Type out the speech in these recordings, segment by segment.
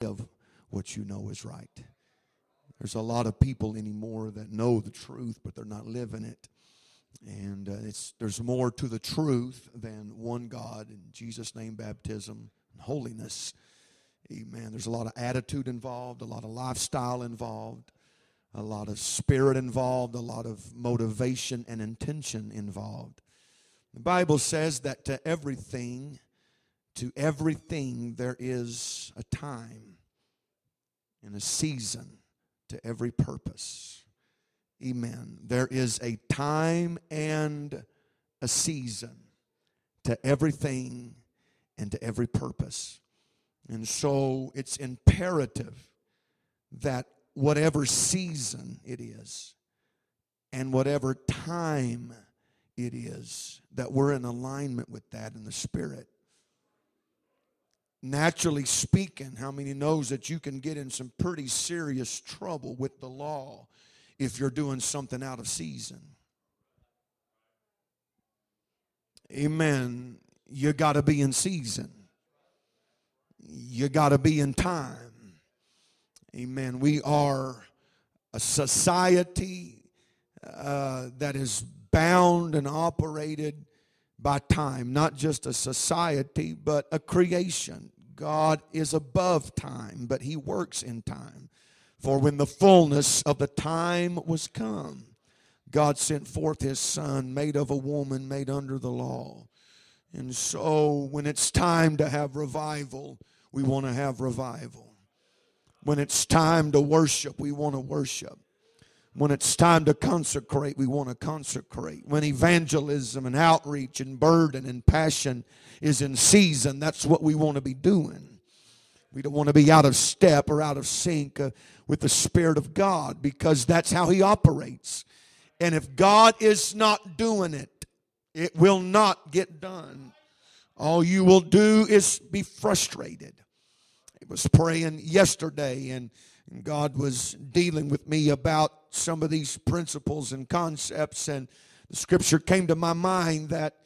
live what you know is right. There's a lot of people anymore that know the truth, but they're not living it. And uh, it's, there's more to the truth than one God in Jesus' name, baptism, and holiness. Amen. There's a lot of attitude involved, a lot of lifestyle involved, a lot of spirit involved, a lot of motivation and intention involved. The Bible says that to everything, to everything, there is a time and a season to every purpose. Amen. There is a time and a season to everything and to every purpose. And so it's imperative that whatever season it is and whatever time it is, that we're in alignment with that in the Spirit. Naturally speaking, how many knows that you can get in some pretty serious trouble with the law if you're doing something out of season? Amen. You got to be in season. You got to be in time. Amen. We are a society uh, that is bound and operated by time, not just a society, but a creation. God is above time, but He works in time. For when the fullness of the time was come, God sent forth His Son, made of a woman, made under the law. And so when it's time to have revival, we want to have revival. When it's time to worship, we want to worship. When it's time to consecrate, we want to consecrate. When evangelism and outreach and burden and passion is in season, that's what we want to be doing. We don't want to be out of step or out of sync uh, with the Spirit of God because that's how He operates. And if God is not doing it, it will not get done. All you will do is be frustrated. I was praying yesterday and God was dealing with me about some of these principles and concepts, and the scripture came to my mind that,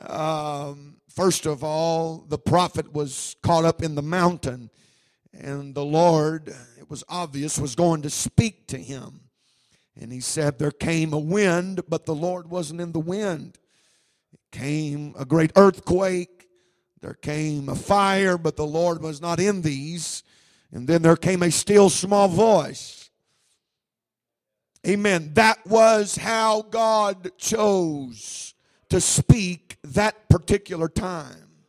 um, first of all, the prophet was caught up in the mountain, and the Lord, it was obvious, was going to speak to him. And he said, There came a wind, but the Lord wasn't in the wind. It came a great earthquake. There came a fire, but the Lord was not in these. And then there came a still small voice. Amen. That was how God chose to speak that particular time.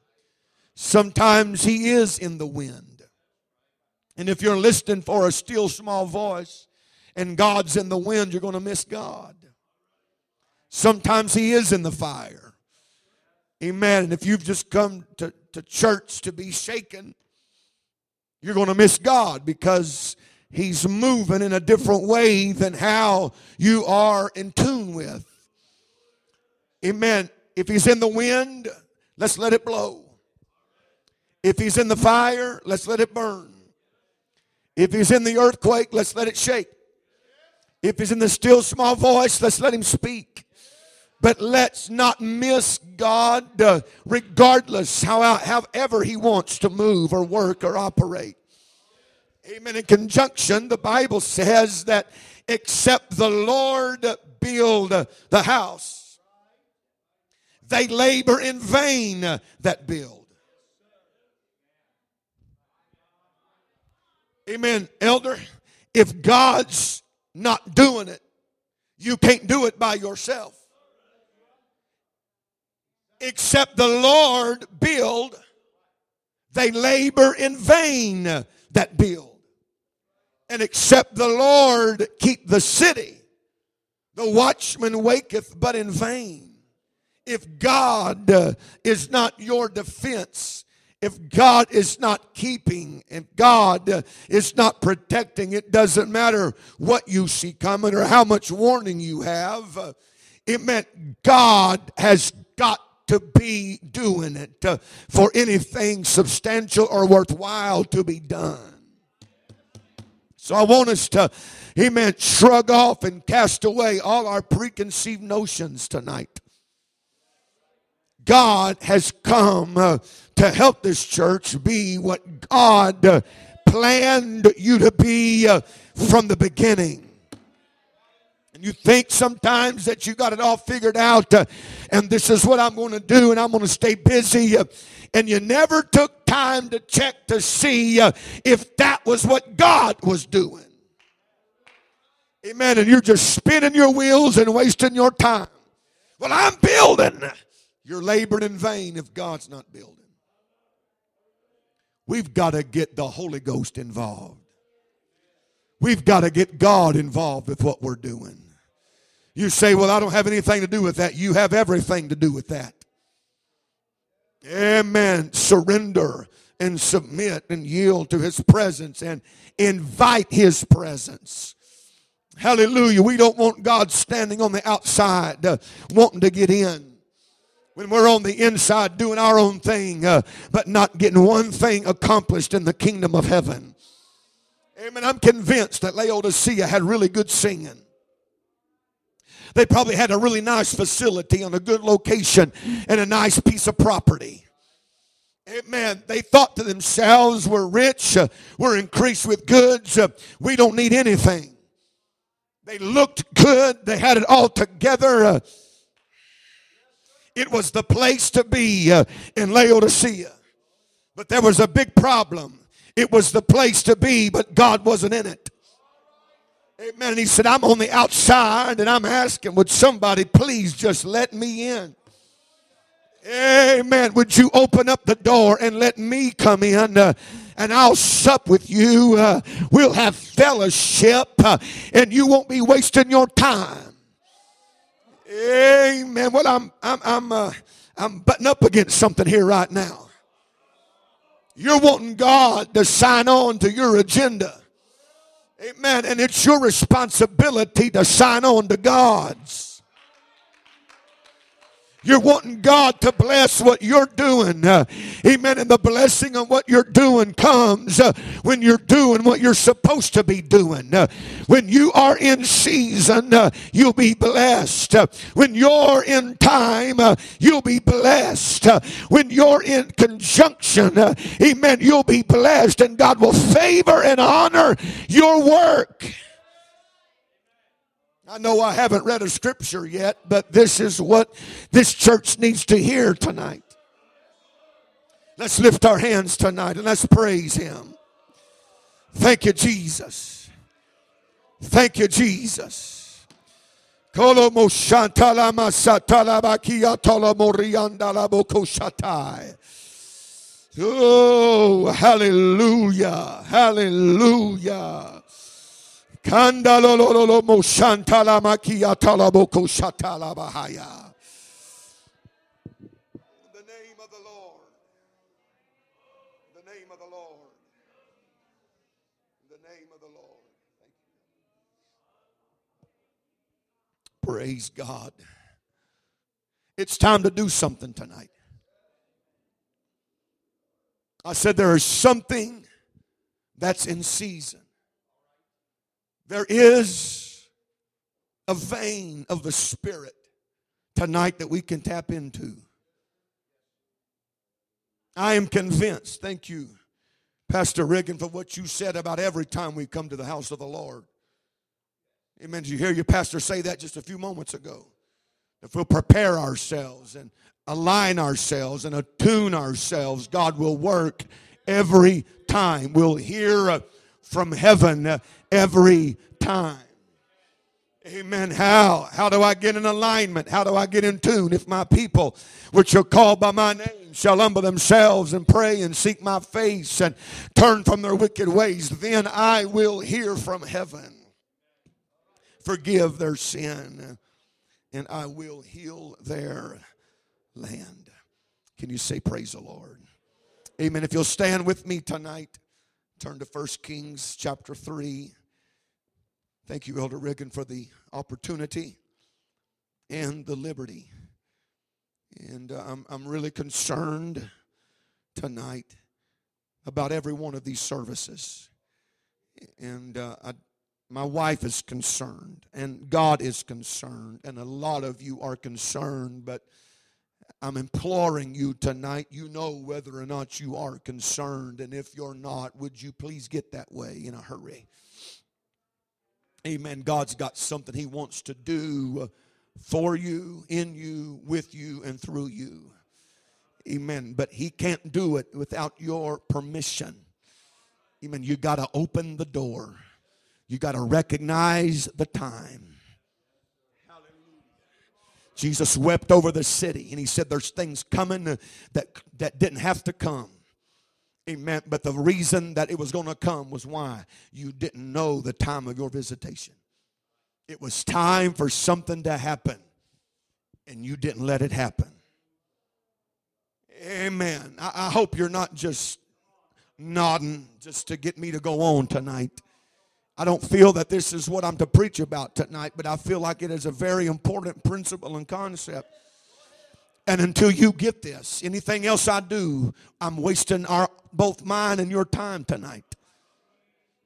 Sometimes He is in the wind. And if you're listening for a still small voice and God's in the wind, you're going to miss God. Sometimes He is in the fire. Amen. And if you've just come to, to church to be shaken, you're going to miss God because He's moving in a different way than how you are in tune with. Amen. If He's in the wind, let's let it blow. If He's in the fire, let's let it burn. If He's in the earthquake, let's let it shake. If He's in the still small voice, let's let Him speak. But let's not miss God uh, regardless how, however He wants to move or work or operate. Amen. In conjunction, the Bible says that except the Lord build the house, they labor in vain that build. Amen. Elder, if God's not doing it, you can't do it by yourself except the Lord build, they labor in vain that build. And except the Lord keep the city, the watchman waketh but in vain. If God uh, is not your defense, if God is not keeping, if God uh, is not protecting, it doesn't matter what you see coming or how much warning you have. It meant God has got to be doing it uh, for anything substantial or worthwhile to be done. So I want us to, amen, shrug off and cast away all our preconceived notions tonight. God has come uh, to help this church be what God uh, planned you to be uh, from the beginning. And you think sometimes that you got it all figured out, uh, and this is what I'm going to do, and I'm going to stay busy. Uh, and you never took time to check to see uh, if that was what God was doing. Amen. And you're just spinning your wheels and wasting your time. Well, I'm building. You're laboring in vain if God's not building. We've got to get the Holy Ghost involved. We've got to get God involved with what we're doing. You say, Well, I don't have anything to do with that. You have everything to do with that. Amen. Surrender and submit and yield to His presence and invite His presence. Hallelujah. We don't want God standing on the outside uh, wanting to get in. When we're on the inside doing our own thing, uh, but not getting one thing accomplished in the kingdom of heaven. Amen. I'm convinced that Laodicea had really good singing. They probably had a really nice facility on a good location and a nice piece of property. Amen. They thought to themselves, we're rich, uh, we're increased with goods, uh, we don't need anything. They looked good. They had it all together. Uh, it was the place to be in Laodicea. But there was a big problem. It was the place to be, but God wasn't in it. Amen. And he said, I'm on the outside and I'm asking, would somebody please just let me in? Amen. Would you open up the door and let me come in? Uh, and I'll sup with you. Uh, we'll have fellowship, uh, and you won't be wasting your time. Amen. Well, I'm I'm I'm uh, I'm butting up against something here right now. You're wanting God to sign on to your agenda. Amen. And it's your responsibility to sign on to God's. You're wanting God to bless what you're doing. Uh, amen. And the blessing of what you're doing comes uh, when you're doing what you're supposed to be doing. Uh, when you are in season, you'll be blessed. When you're in time, you'll be blessed. when you're in conjunction, amen, you'll be blessed. And God will favor and honor your work. I know I haven't read a scripture yet, but this is what this church needs to hear tonight. Let's lift our hands tonight and let's praise Him. Thank you, Jesus. Thank you, Jesus. Oh, hallelujah. Hallelujah. Talaboko. The name of the Lord. The name of the Lord. The name of the Lord. Praise God. It's time to do something tonight. I said there is something that's in season. There is a vein of the Spirit tonight that we can tap into. I am convinced, thank you, Pastor Riggin, for what you said about every time we come to the house of the Lord. Amen. Did you hear your pastor say that just a few moments ago? If we'll prepare ourselves and align ourselves and attune ourselves, God will work every time. We'll hear from heaven every time. Amen. How? How do I get in alignment? How do I get in tune? If my people, which are called by my name, shall humble themselves and pray and seek my face and turn from their wicked ways, then I will hear from heaven. Forgive their sin and I will heal their land. Can you say, Praise the Lord? Amen. If you'll stand with me tonight. Turn to 1 Kings chapter 3. Thank you, Elder Riggin, for the opportunity and the liberty. And uh, I'm, I'm really concerned tonight about every one of these services. And uh, I, my wife is concerned, and God is concerned, and a lot of you are concerned, but I'm imploring you tonight. You know whether or not you are concerned. And if you're not, would you please get that way in a hurry? Amen. God's got something He wants to do for you, in you, with you, and through you. Amen. But He can't do it without your permission. Amen. You got to open the door, you got to recognize the time. Jesus wept over the city and he said, There's things coming that, that didn't have to come. Amen. But the reason that it was going to come was why? You didn't know the time of your visitation. It was time for something to happen, and you didn't let it happen. Amen. I, I hope you're not just nodding just to get me to go on tonight. I don't feel that this is what I'm to preach about tonight, but I feel like it is a very important principle and concept. And until you get this, anything else I do, I'm wasting our both mine and your time tonight.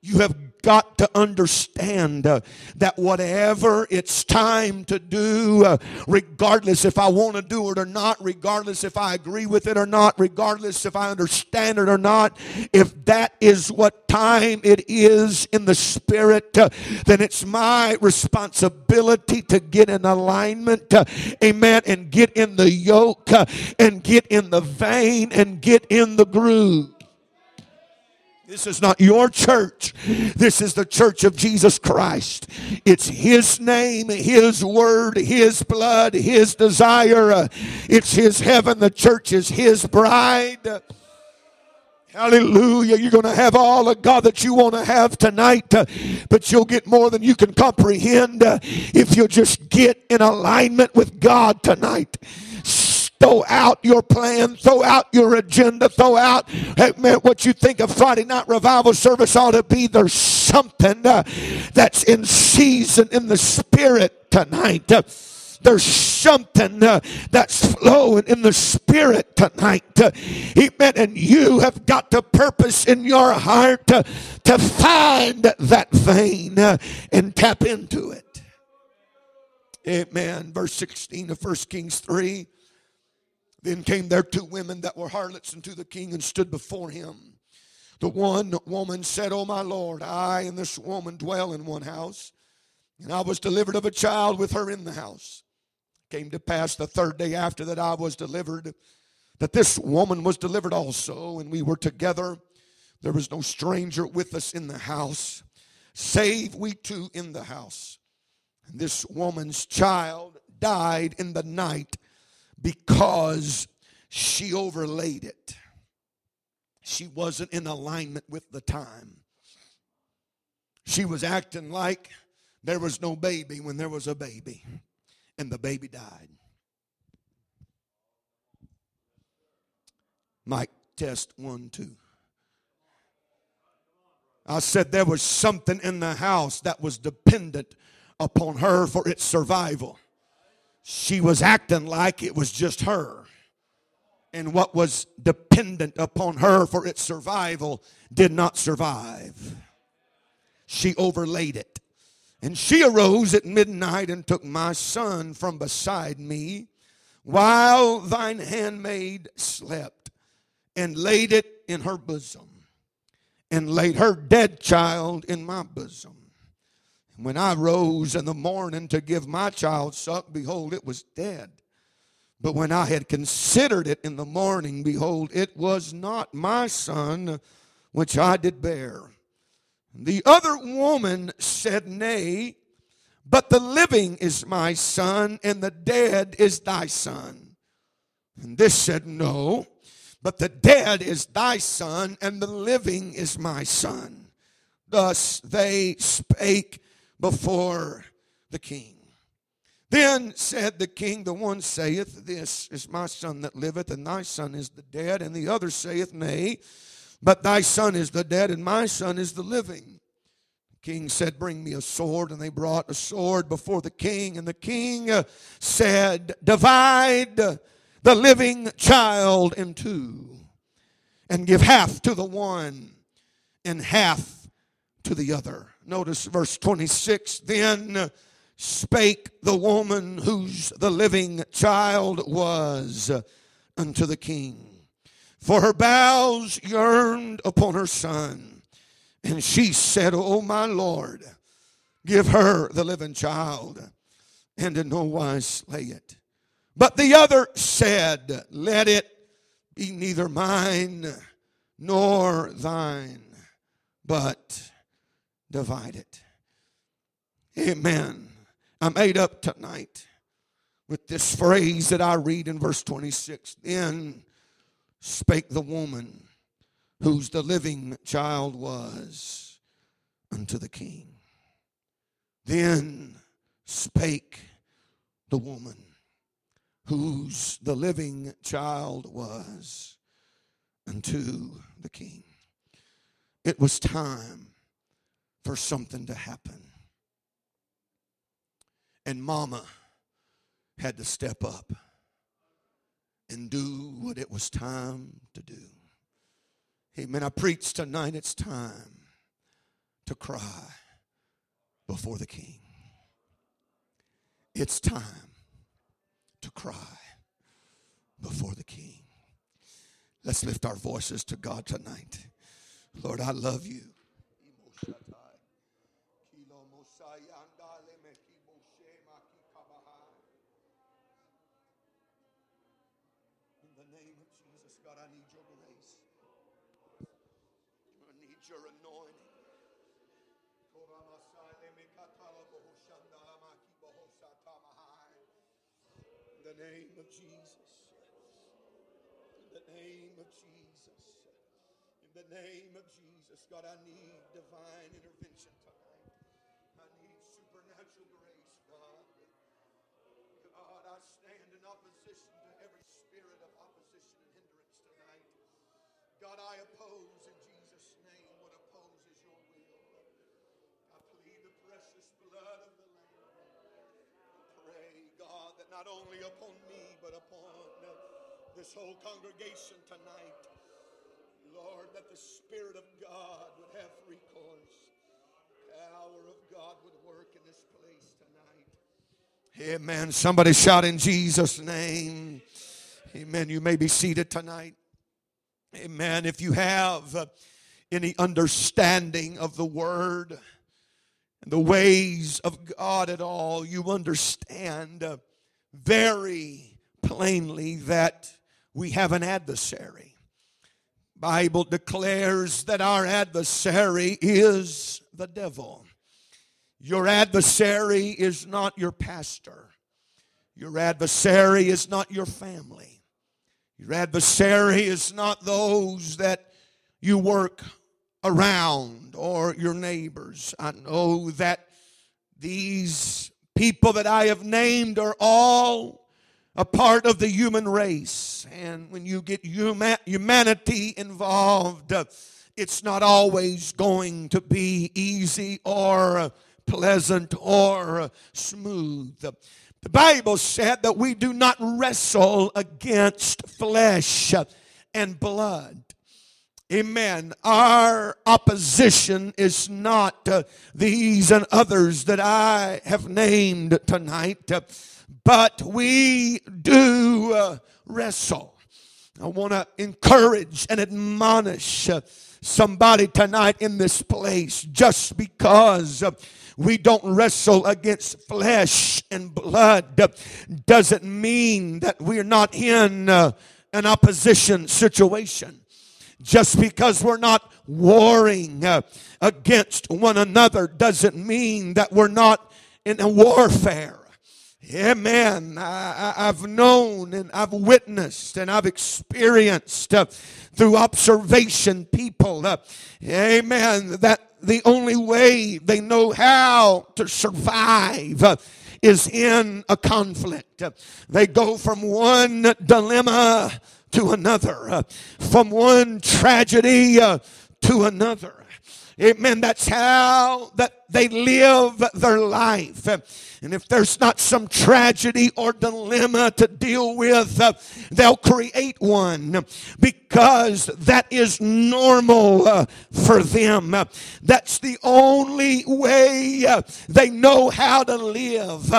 You have got to understand uh, that whatever it's time to do, uh, regardless if I want to do it or not, regardless if I agree with it or not, regardless if I understand it or not, if that is what time it is in the Spirit, uh, then it's my responsibility to get in alignment, uh, amen, and get in the yoke uh, and get in the vein and get in the groove. This is not your church. This is the church of Jesus Christ. It's His name, His word, His blood, His desire. It's His heaven. The church is His bride. Hallelujah. You're going to have all of God that you want to have tonight, uh, but you'll get more than you can comprehend uh, if you just get in alignment with God tonight. Throw out your plan, throw out your agenda, throw out what you think a Friday night revival service ought to be. There's something uh, that's in season in the spirit tonight. Uh, there's something uh, that's flowing in the spirit tonight. Uh, amen. And you have got to purpose in your heart to, to find that vein uh, and tap into it. Amen. Verse 16 of 1 Kings 3. Then came there two women that were harlots unto the king and stood before him. The one woman said, O my Lord, I and this woman dwell in one house, and I was delivered of a child with her in the house. Came to pass the third day after that I was delivered, that this woman was delivered also, and we were together. There was no stranger with us in the house, save we two in the house. And this woman's child died in the night because she overlaid it. She wasn't in alignment with the time. She was acting like there was no baby when there was a baby, and the baby died. Mike, test one, two. I said there was something in the house that was dependent upon her for its survival she was acting like it was just her. And what was dependent upon her for its survival did not survive. She overlaid it. And she arose at midnight and took my son from beside me while thine handmaid slept and laid it in her bosom and laid her dead child in my bosom. When I rose in the morning to give my child suck, behold, it was dead. But when I had considered it in the morning, behold, it was not my son which I did bear. The other woman said, Nay, but the living is my son, and the dead is thy son. And this said, No, but the dead is thy son, and the living is my son. Thus they spake before the king. Then said the king, The one saith, This is my son that liveth, and thy son is the dead. And the other saith, Nay, but thy son is the dead, and my son is the living. The king said, Bring me a sword. And they brought a sword before the king. And the king uh, said, Divide the living child in two, and give half to the one, and half to the other. Notice verse 26. Then spake the woman whose the living child was unto the king. For her bowels yearned upon her son. And she said, O my Lord, give her the living child, and in no wise slay it. But the other said, Let it be neither mine nor thine, but divide it. Amen. I made up tonight with this phrase that I read in verse 26. Then spake the woman whose the living child was unto the king. Then spake the woman whose the living child was unto the king. It was time for something to happen. And mama had to step up and do what it was time to do. Amen. I preach tonight, it's time to cry before the king. It's time to cry before the king. Let's lift our voices to God tonight. Lord, I love you. name of Jesus. In the name of Jesus. In the name of Jesus. God, I need divine intervention tonight. I need supernatural grace, God. God, I stand in opposition to every spirit of opposition and hindrance tonight. God, I oppose in Jesus' name what opposes your will. I plead the precious blood of the Lamb. I pray, God, that not only upon me, but upon this whole congregation tonight, Lord, that the Spirit of God would have recourse. course. Power of God would work in this place tonight. Amen. Somebody shout in Jesus' name. Amen. You may be seated tonight. Amen. If you have uh, any understanding of the word, and the ways of God at all, you understand uh, very plainly that we have an adversary. Bible declares that our adversary is the devil. Your adversary is not your pastor. Your adversary is not your family. Your adversary is not those that you work around or your neighbors. I know that these people that I have named are all a part of the human race. And when you get humanity involved, it's not always going to be easy or pleasant or smooth. The Bible said that we do not wrestle against flesh and blood. Amen. Our opposition is not uh, these and others that I have named tonight, uh, but we do uh, wrestle. I want to encourage and admonish uh, somebody tonight in this place just because uh, we don't wrestle against flesh and blood doesn't mean that we're not in an opposition situation just because we're not warring against one another doesn't mean that we're not in a warfare. Amen. I, have known and I've witnessed and I've experienced uh, through observation people, uh, amen, that the only way they know how to survive uh, is in a conflict. They go from one dilemma to another, uh, from one tragedy uh, to another. Amen. That's how that they live their life. And if there's not some tragedy or dilemma to deal with, they'll create one because that is normal uh, for them. That's the only way uh, they know how to live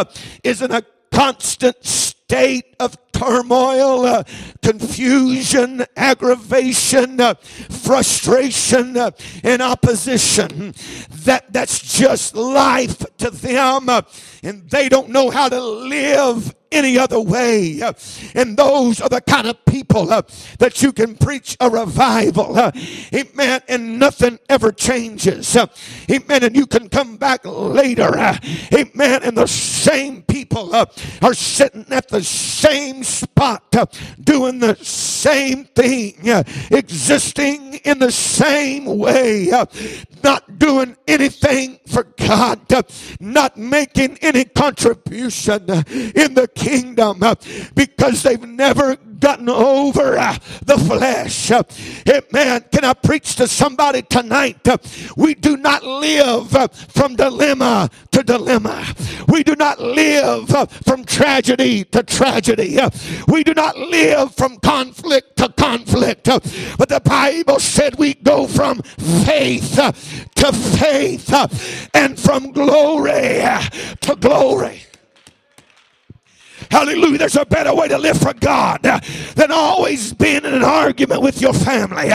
is in a constant state of turmoil, uh, confusion, aggravation, uh, frustration, uh, and opposition. That, that's just life to them, uh, and they don't know how to live any other way. And those are the kind of people uh, that you can preach a revival. Uh, amen. And nothing ever changes. Uh, amen. And you can come back later. Uh, amen. And the same people uh, are sitting at the same spot, uh, doing the same thing, existing in the same way, not doing anything for God, not making any contribution in the kingdom uh, because they've never gotten over uh, the flesh. Uh, Amen. Can I preach to somebody tonight? Uh, we do not live uh, from dilemma to dilemma. We do not live uh, from tragedy to tragedy. We do not live from conflict to conflict. But the Bible said we go from faith to faith and from glory to glory. Hallelujah. There's a better way to live for God than always being in an argument with your family.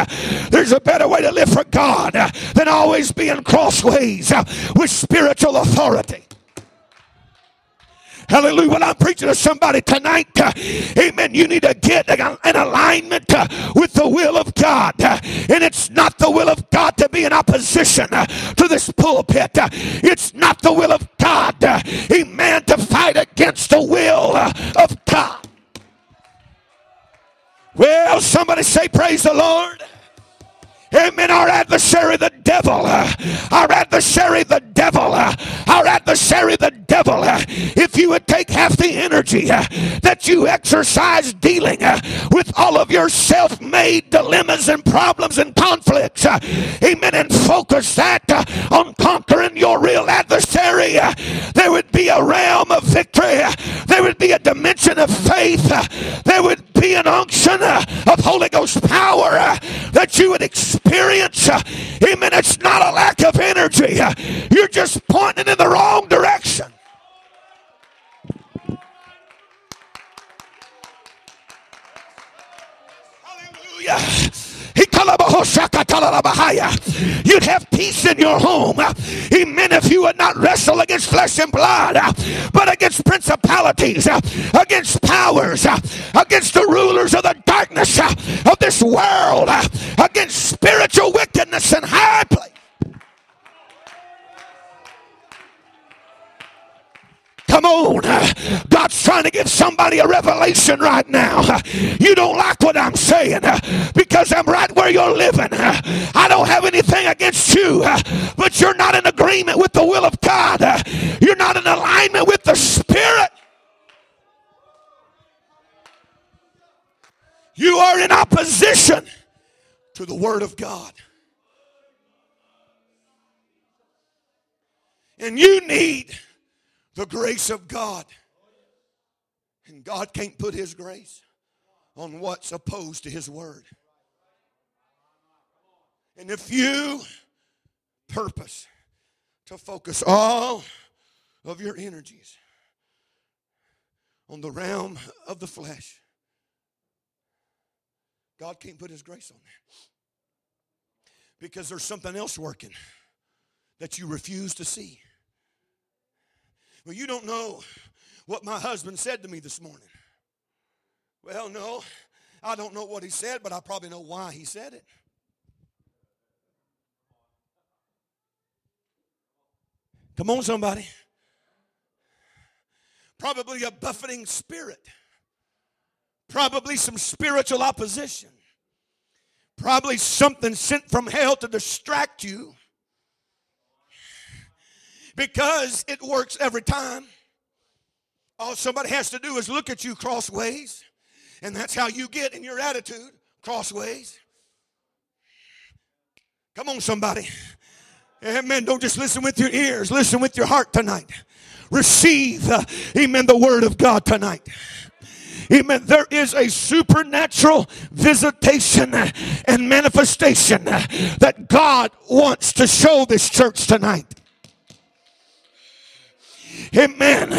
There's a better way to live for God than always being crossways with spiritual authority. Hallelujah. When I'm preaching to somebody tonight, uh, amen, you need to get an alignment uh, with the will of God. Uh, and it's not the will of God to be in opposition to this pulpit. It's not the will of God, amen, to fight against the will of God. Well, somebody say, Praise the Lord. Amen. Our adversary, the devil. Our adversary, the devil. Our adversary, the devil. If you would take half the energy that you exercise dealing with all of your self made dilemmas and problems and conflicts, amen, and focus that on conquering your real adversary, there would be a realm of victory. There would be a dimension of faith. There would be an unction of Holy Ghost power that you would experience experience. Amen. It's not a lack of energy. You're just pointing in the wrong direction. Hallelujah. You'd have peace in your home. Amen. If you would not wrestle against flesh and blood, but against principalities, against powers, against the rulers of the darkness of this world, against spiritual wickedness in high places. Come on. God's trying to give somebody a revelation right now. You don't like what I'm saying because I'm right where you're living. I don't have anything against you, but you're not in agreement with the will of God. You're not in alignment with the Spirit. You are in opposition to the Word of God. And you need the grace of God. And God can't put His grace on what's opposed to His Word. And if you purpose to focus all of your energies on the realm of the flesh, God can't put His grace on that Because there's something else working that you refuse to see. Well, you don't know what my husband said to me this morning. Well, no, I don't know what he said, but I probably know why he said it. Come on, somebody. Probably a buffeting spirit. Probably some spiritual opposition. Probably something sent from hell to distract you because it works every time. All somebody has to do is look at you crossways, and that's how you get in your attitude crossways. Come on, somebody. Amen. Don't just listen with your ears, listen with your heart tonight. Receive, uh, amen, the word of God tonight. Amen. There is a supernatural visitation and manifestation that God wants to show this church tonight. Amen.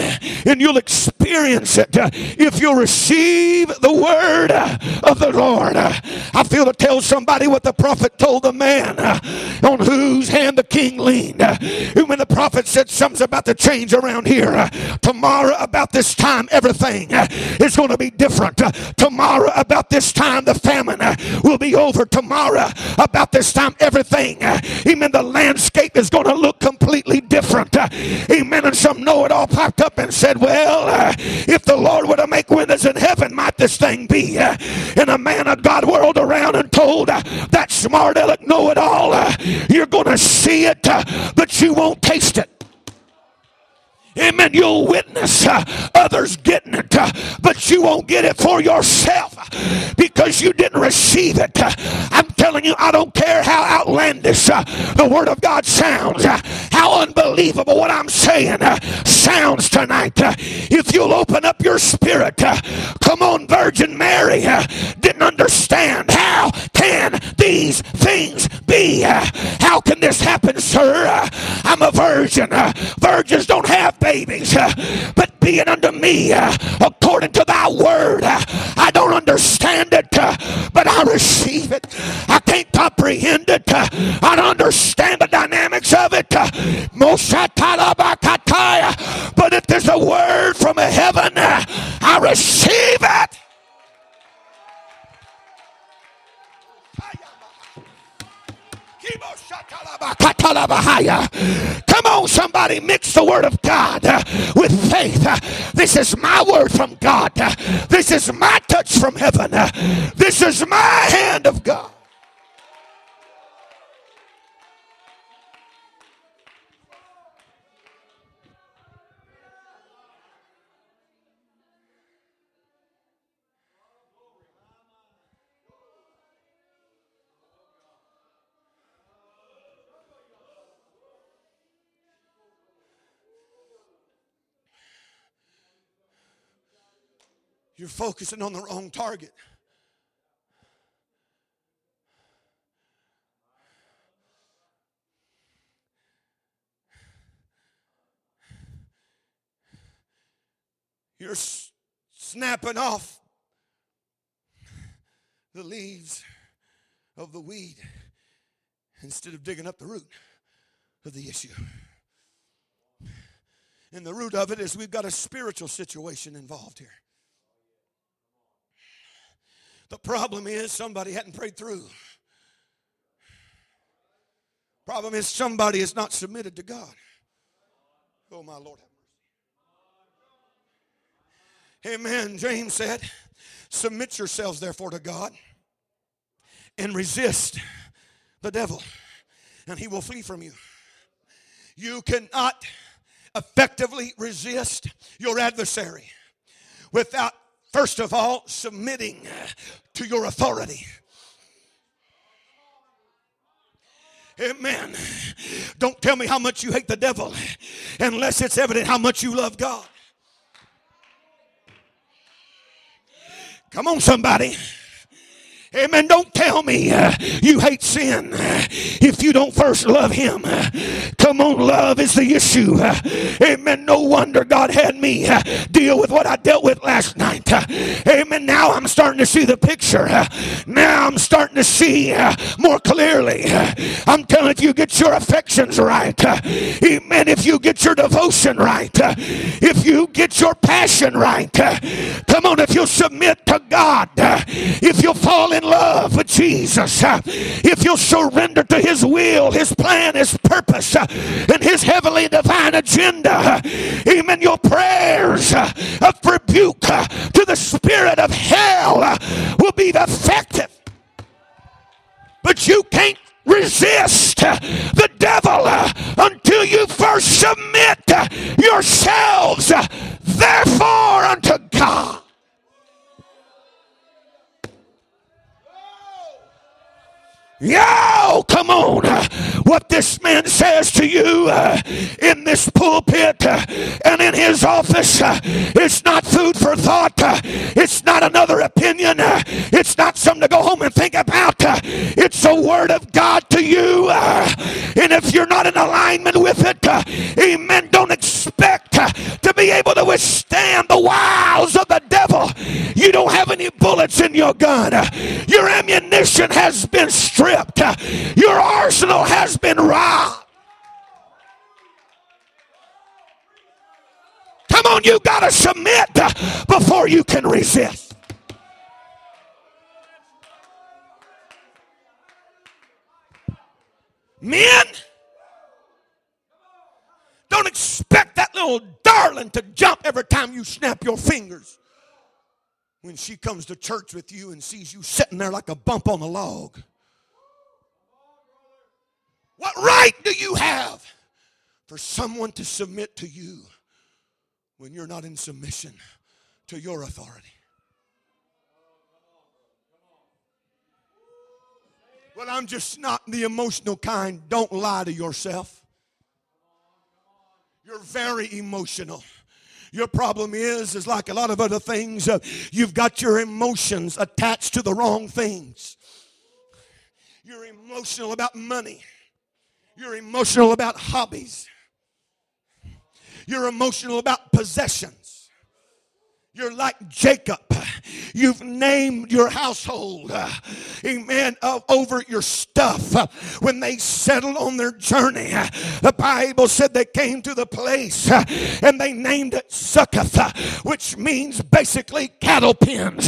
And you'll experience it uh, if you receive the word uh, of the Lord. I feel to tell somebody what the prophet told the man uh, on whose hand the king leaned. And When the prophet said something's about to change around here, tomorrow about this time, everything is going to be different. Tomorrow about this time, the famine will be over. Tomorrow about this time, everything, amen, the landscape is going to look completely different. Amen. And some know it all popped up and said, Well, uh, if the Lord were to make windows in heaven, might this thing be? Uh, and a man of God whirled around and told uh, that smart aleck know it all, uh, You're going to see it, uh, but you won't taste it. Amen. You'll witness uh, others getting it, uh, but you won't get it for yourself because you didn't receive it. Uh, I'm telling you, I don't care how outlandish uh, the Word of God sounds, uh, how unbelievable what I'm saying uh, sounds tonight. if you'll open up your spirit, come on, Virgin Mary didn't understand. How can these things be? how can this happen, sir? I'm a virgin. virgins don't have babies, but being unto me according to thy word. I don't understand it, but I receive it. I can't comprehend it. I don't understand the dynamics of it. But if there's a word from heaven, I receive it. Come on, somebody, mix the word of God uh, with faith. Uh, this is my word from God. Uh, this is my touch from heaven. This is my hand of God. You're focusing on the wrong target. You're snapping off the leaves of the weed instead of digging up the root of the issue. And the root of it is we've got a spiritual situation involved here. The problem is somebody hadn't prayed through. Problem is somebody is not submitted to God. Oh my Lord Amen. James said, Submit yourselves therefore to God and resist the devil, and he will flee from you. You cannot effectively resist your adversary without First of all, submitting to your authority. Amen. Don't tell me how much you hate the devil unless it's evident how much you love God. Come on, somebody. Amen. Don't tell me uh, you hate sin if you don't first love Him. Uh, come on, love is the issue. Uh, amen. No wonder God had me uh, deal with what I dealt with last night. Uh, amen. Now I'm starting to see the picture. Now I'm starting to see uh, more clearly. I'm telling you, if you get your affections right, amen. If you get your devotion right, if you get your passion right, come on, if you submit to God, if you fall in love with Jesus, if you'll surrender to His will, His plan, His purpose, and His heavenly divine agenda, amen, your prayers of rebuke to the spirit of hell will be effective. But you can't resist the devil until you first submit yourselves, therefore, unto God. Yo, come on. what this man says to you uh, in this pulpit uh, and in his office, uh, it's not food for thought. Uh, it's not another opinion. Uh, it's not something to go home and think about. Uh, it's a word of God to you. and if you're not in alignment with it, amen, don't expect to be able to withstand the wiles of the devil. You don't have any bullets in your gun. Your ammunition has been stripped. Your arsenal has been robbed. Come on, you got to submit before you can resist. Men, don't expect that little darling to jump every time you snap your fingers when she comes to church with you and sees you sitting there like a bump on a log. What right do you have for someone to submit to you when you're not in submission to your authority? Well, I'm just not the emotional kind. Don't lie to yourself. You're very emotional. Your problem is, is like a lot of other things, uh, you've got your emotions attached to the wrong things. You're emotional about money. You're emotional about hobbies. You're emotional about possessions. You're like Jacob. You've named your household, amen, over your stuff. When they settled on their journey, the Bible said they came to the place and they named it Succoth, which means basically cattle pens.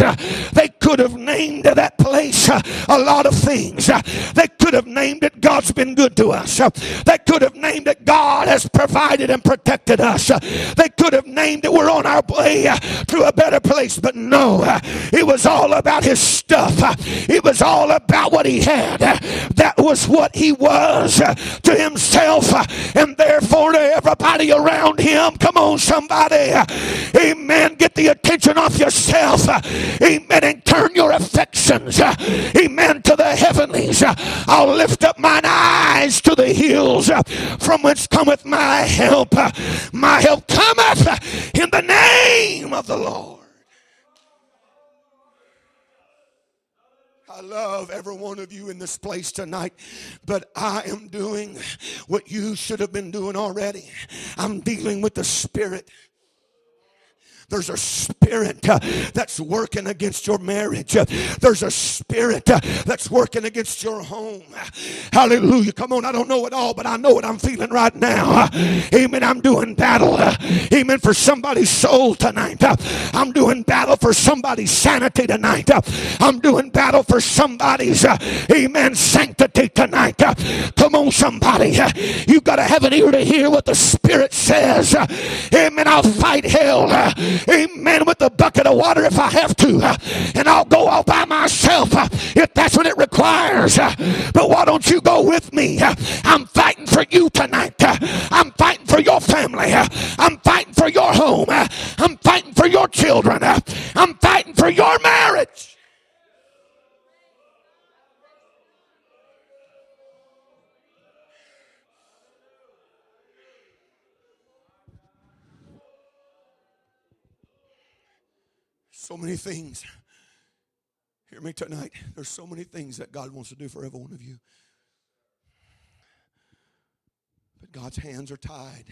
they could have named that place a lot of things. they could have named it God's been good to us. they could have named it God has provided and protected us. they could have named it we're on our way to a better place, but no, it was all about his stuff. It was all about what he had. That was what he was to himself and therefore to everybody around him. Come on, somebody. Amen. Get the attention off yourself. Amen. And turn your affections. Amen. To the heavenlies. I'll lift up mine eyes to the hills from whence cometh my help. My help cometh in the name of the Lord. I love every one of you in this place tonight, but I am doing what you should have been doing already. I'm dealing with the Spirit. There's a spirit uh, that's working against your marriage. Uh, there's a spirit uh, that's working against your home. Hallelujah. Come on, I don't know it all, but I know what I'm feeling right now. Uh, amen. I'm doing battle. Uh, amen. For somebody's soul tonight. Uh, I'm doing battle for somebody's sanity tonight. I'm doing battle for somebody's, amen, sanctity tonight. Come on, somebody. You've got to have an ear to hear what the Spirit says. Amen. I'll fight hell amen, with a bucket of water if I have to. And I'll go all by myself if that's what it requires. But why don't you go with me? I'm fighting for you tonight. I'm fighting for your family. I'm fighting for your home. I'm fighting for your children. I'm fighting for your marriage. So many things. Hear me tonight. There's so many things that God wants to do for every one of you. But God's hands are tied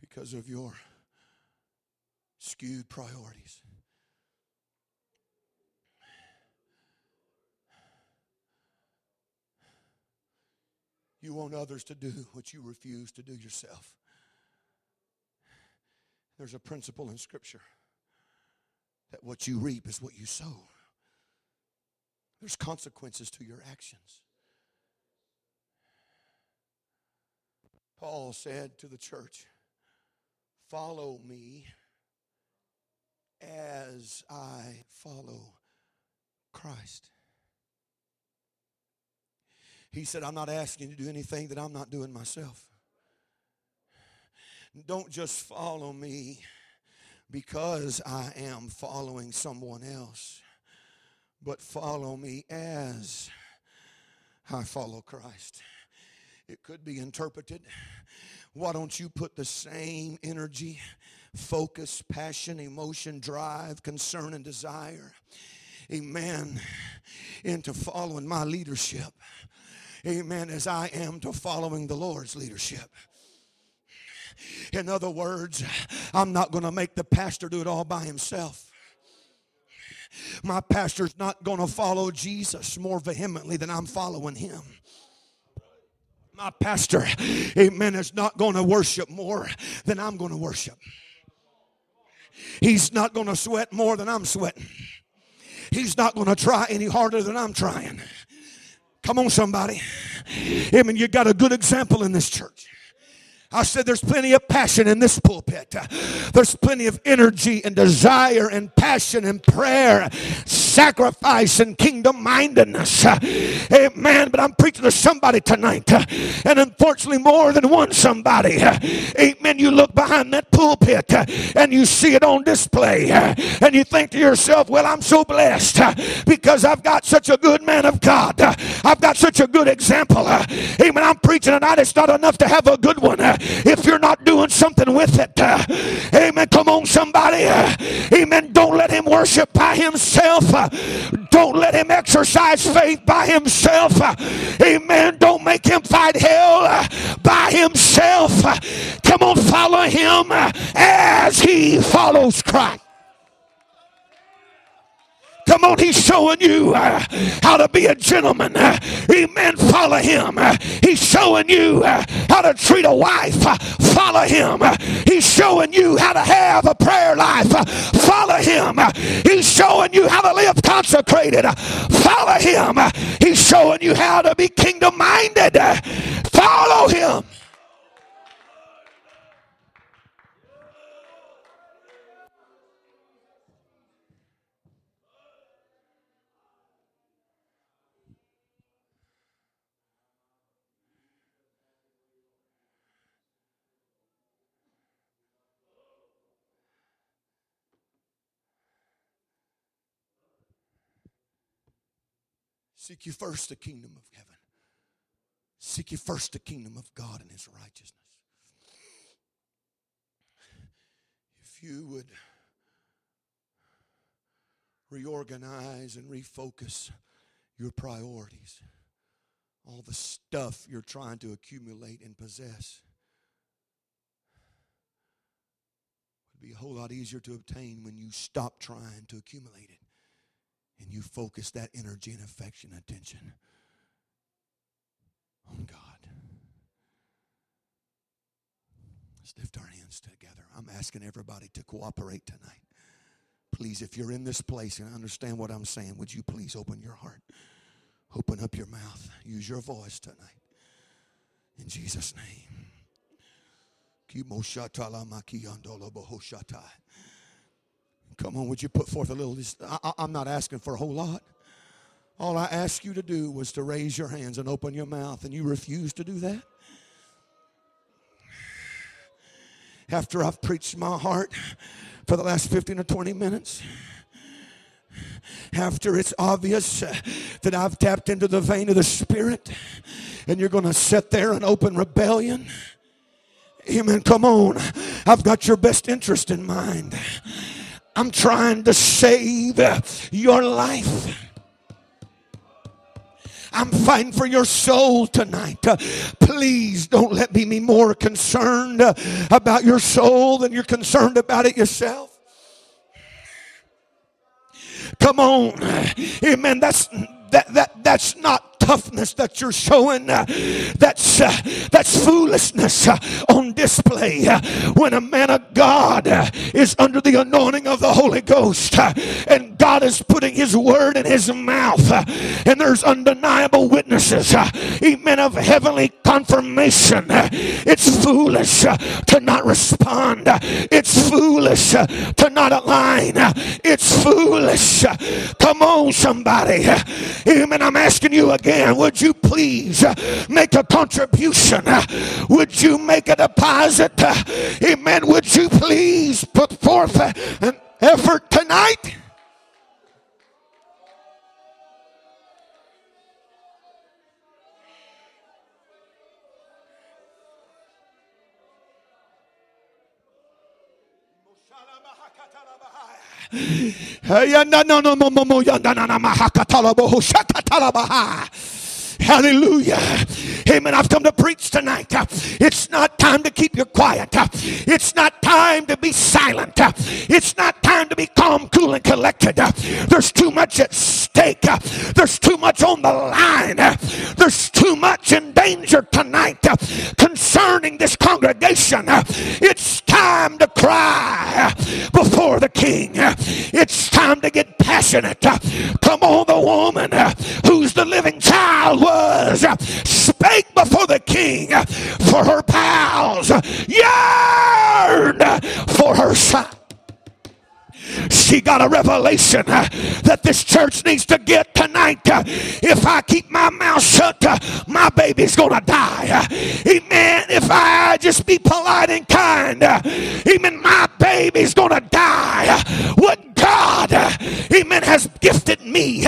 because of your skewed priorities. You want others to do what you refuse to do yourself. There's a principle in Scripture that what you reap is what you sow. There's consequences to your actions. Paul said to the church, Follow me as I follow Christ. He said, I'm not asking you to do anything that I'm not doing myself. Don't just follow me because I am following someone else, but follow me as I follow Christ. It could be interpreted. Why don't you put the same energy, focus, passion, emotion, drive, concern, and desire, amen, into following my leadership, amen, as I am to following the Lord's leadership? In other words, I'm not going to make the pastor do it all by himself. My pastor's not going to follow Jesus more vehemently than I'm following him. My pastor, amen, is not going to worship more than I'm going to worship. He's not going to sweat more than I'm sweating. He's not going to try any harder than I'm trying. Come on, somebody. Amen. You got a good example in this church. I said there's plenty of passion in this pulpit. There's plenty of energy and desire and passion and prayer, sacrifice and kingdom mindedness. Amen. But I'm preaching to somebody tonight. And unfortunately, more than one somebody. Amen. You look behind that pulpit and you see it on display. And you think to yourself, well, I'm so blessed because I've got such a good man of God. I've got such a good example. Amen. I'm preaching tonight. It's not enough to have a good one if you're not doing something with it. Amen. Come on, somebody. Amen. Don't let him worship by himself. Don't let him exercise faith by himself. Amen. Don't make him fight hell by himself. Come on, follow him as he follows Christ. Come on, he's showing you uh, how to be a gentleman. Uh, amen. Follow him. Uh, he's showing you uh, how to treat a wife. Uh, follow him. Uh, he's showing you how to have a prayer life. follow him. he's showing you how to live consecrated. follow him. he's showing you how to be kingdom minded. follow him. Seek you first the kingdom of heaven. Seek you first the kingdom of God and his righteousness. If you would reorganize and refocus your priorities, all the stuff you're trying to accumulate and possess would be a whole lot easier to obtain when you stop trying to accumulate it and you focus that energy and affection attention on God. Let's lift our hands together. I'm asking everybody to cooperate tonight. Please, if you're in this place and understand what I'm saying, would you please open your heart? Open up your mouth. Use your voice tonight. In Jesus' name. Come on, would you put forth a little? I, am not asking for a whole lot. All I asked you to do was to raise your hands and open your mouth, and you refuse to do that. After I've preached my heart for the last 15 or 20 minutes, after it's obvious that I've tapped into the vein of the Spirit, and you're going to sit there and open rebellion. Amen. Come on. I've got your best interest in mind. I'm trying to save your life. I'm fighting for your soul tonight. Please don't let me be more concerned about your soul than you're concerned about it yourself. Come on. Amen. That's that that that's not toughness that you're showing. Uh, that's, uh, that's foolishness uh, on display uh, when a man of God uh, is under the anointing of the Holy Ghost uh, and God is putting his word in his mouth and there's undeniable witnesses, amen, of heavenly confirmation. It's foolish to not respond. It's foolish to not align. It's foolish. Come on, somebody. Amen. I'm asking you again again, would you please uh, make a contribution? Uh, would you make a deposit? Uh, amen. Would you please put forth an effort tonight? Hey, no, no, no, no, no, no, no, no, no, no, no, Hallelujah. Amen. I've come to preach tonight. It's not time to keep you quiet. It's not time to be silent. It's not time to be calm, cool, and collected. There's too much at stake. There's too much on the line. There's too much in danger tonight concerning this congregation. It's time to cry before the king. It's time to get passionate. Come on, the woman who's the living child was spake before the king for her pals yearned for her son she got a revelation that this church needs to get tonight. If I keep my mouth shut, my baby's gonna die. Amen. If I just be polite and kind, amen, my baby's gonna die. What God, amen, has gifted me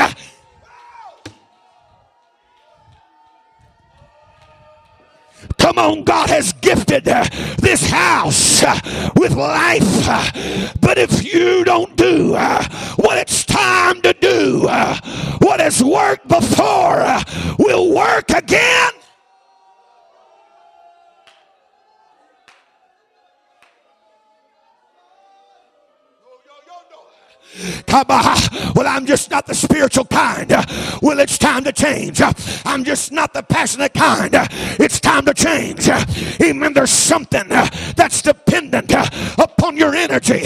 Come on, God has gifted this house with life. But if you don't do what it's time to do, what has worked before will work again. Well, I'm just not the spiritual kind. Well, it's time to change. I'm just not the passionate kind. It's time to change. Amen. There's something that's dependent upon your energy.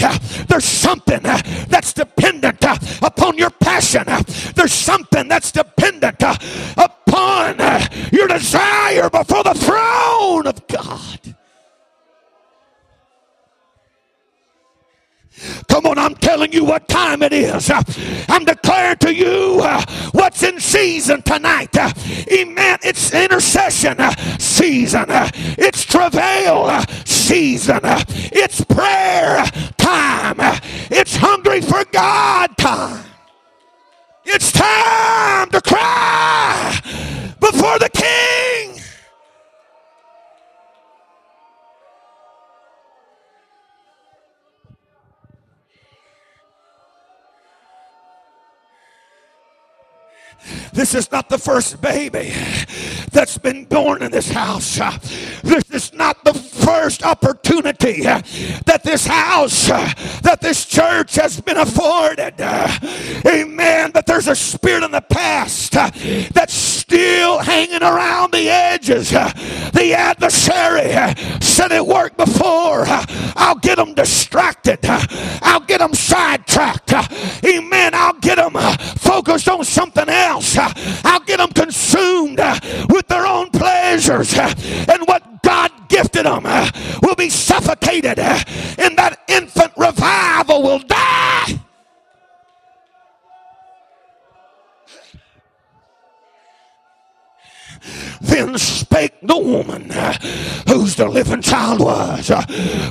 There's something that's dependent upon your passion. There's something that's dependent upon your desire before the throne of God. Come on, I'm telling you what time it is. I'm declaring to you uh, what's in season tonight. Uh, amen. It's intercession uh, season, uh, it's travail season, it's prayer time, it's hungry for God time. It's time to cry before the This is not the first baby that's been born in this house. This is not the first opportunity that this house, that this church has been afforded. Amen. But there's a spirit in the past that's still hanging around the edges. The adversary said it worked before. I'll get them distracted. I'll get them sidetracked. Amen. I'll get them focused on something else. I'll get them consumed with their own pleasures. And what God gifted them will be suffocated, and that infant revival will die. Then spake the woman whose the living child was.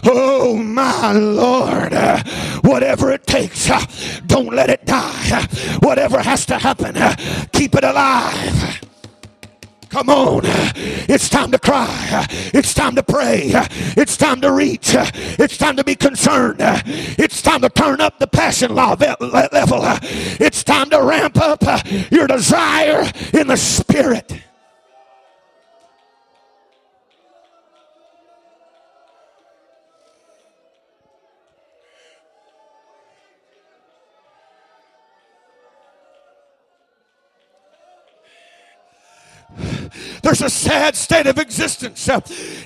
Oh, my Lord, whatever it takes, don't let it die. Whatever has to happen, keep it alive. Come on. It's time to cry. It's time to pray. It's time to reach. It's time to be concerned. It's time to turn up the passion level. It's time to ramp up your desire in the spirit. There's a sad state of existence, uh,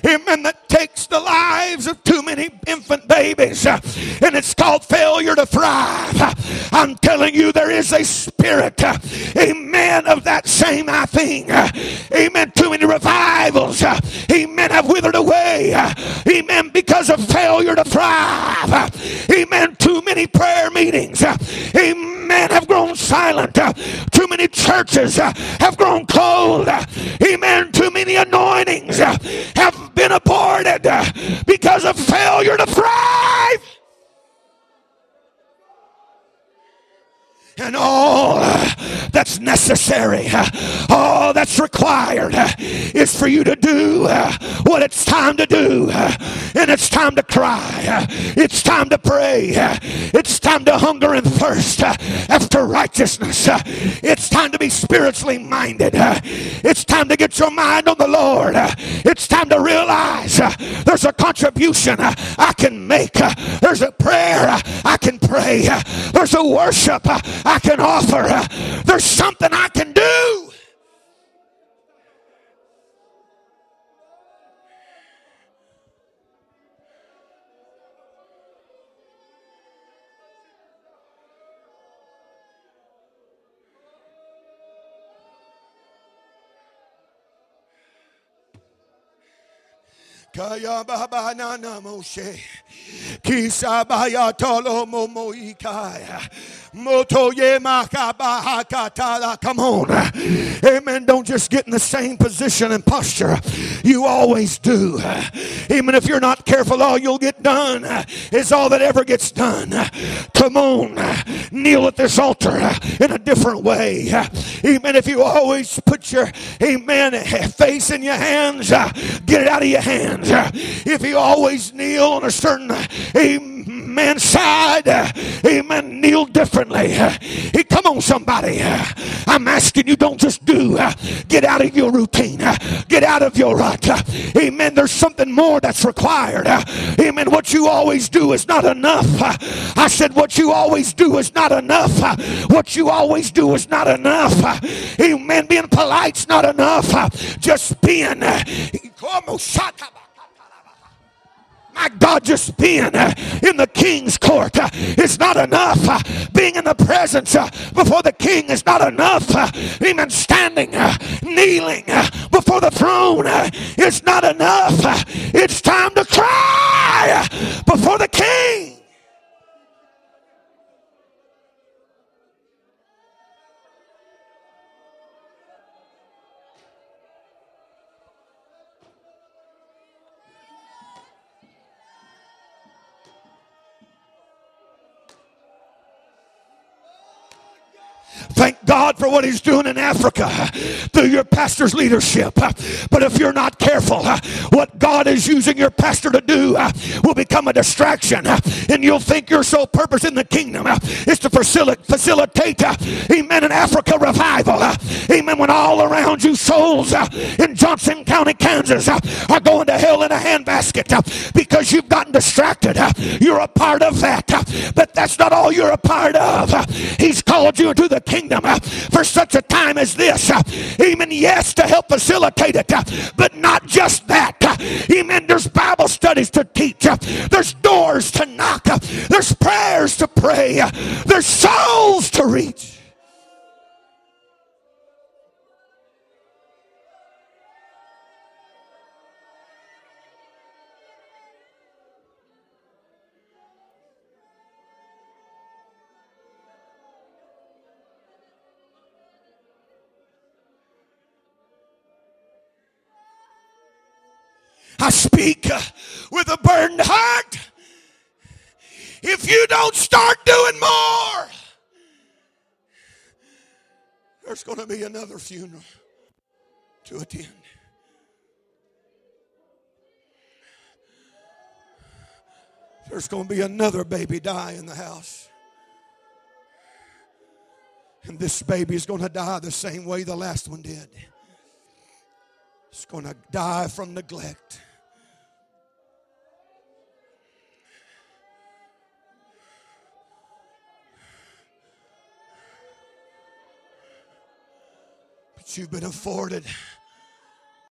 amen, that takes the lives of too many infant babies, uh, and it's called failure to thrive. Uh, I'm telling you, there is a spirit, uh, amen, of that same I thing. Uh, amen. Too many revivals, uh, amen, have withered away, amen, because of failure to thrive. Amen. Too many prayer meetings, amen, have grown silent. Too many churches have grown cold. Amen. Too many anointings have been aborted because of failure to thrive. And all uh, that's necessary, uh, all that's required uh, is for you to do what it's time to do. And it's time to cry. It's time to pray. It's time to hunger and thirst after righteousness. It's time to be spiritually minded. It's time to get your mind on the Lord. It's time to realize there's a contribution I can make. There's a prayer I can pray. There's a worship I can offer. There's something I can do. Kaya baba na na moshe. Kisabaya tolo momo ikaya. Moto. Come on. Amen. Don't just get in the same position and posture. You always do. Even if you're not careful, all you'll get done is all that ever gets done. Come on. Kneel at this altar in a different way. Amen. If you always put your amen face in your hands, get it out of your hands. If you always kneel on a certain amen side, amen, kneel differently. Hey, come on, somebody. I'm asking you, don't just do. Get out of your routine. Get out of your rut. Amen. There's something more that's required. Amen. What you always do is not enough. I said, what you always do is not enough. What you always do is not enough. Amen. Being polite's not enough. Just being. My God, just being uh, in the king's court uh, is not enough. Uh, being in the presence before the king is not enough. Even standing, kneeling before the throne is not enough. It's time to cry before the king. Thank God for what He's doing in Africa through your pastor's leadership. But if you're not careful, what God is using your pastor to do will become a distraction. And you'll think your sole purpose in the kingdom is to facilitate, amen, an Africa revival. Amen. When all around you souls in Johnson County, Kansas are going to hell in a handbasket because you've gotten distracted. You're a part of that. But that's not all you're a part of. He's called you into the kingdom for such a time as this. Amen. Yes, to help facilitate it, but not just that. Amen. There's Bible studies to teach, there's doors to knock, there's prayers to pray, there's souls to reach. I speak uh, with a burdened heart. If you don't start doing more, there's going to be another funeral to attend. There's going to be another baby die in the house. And this baby is going to die the same way the last one did. It's going to die from neglect. You've been afforded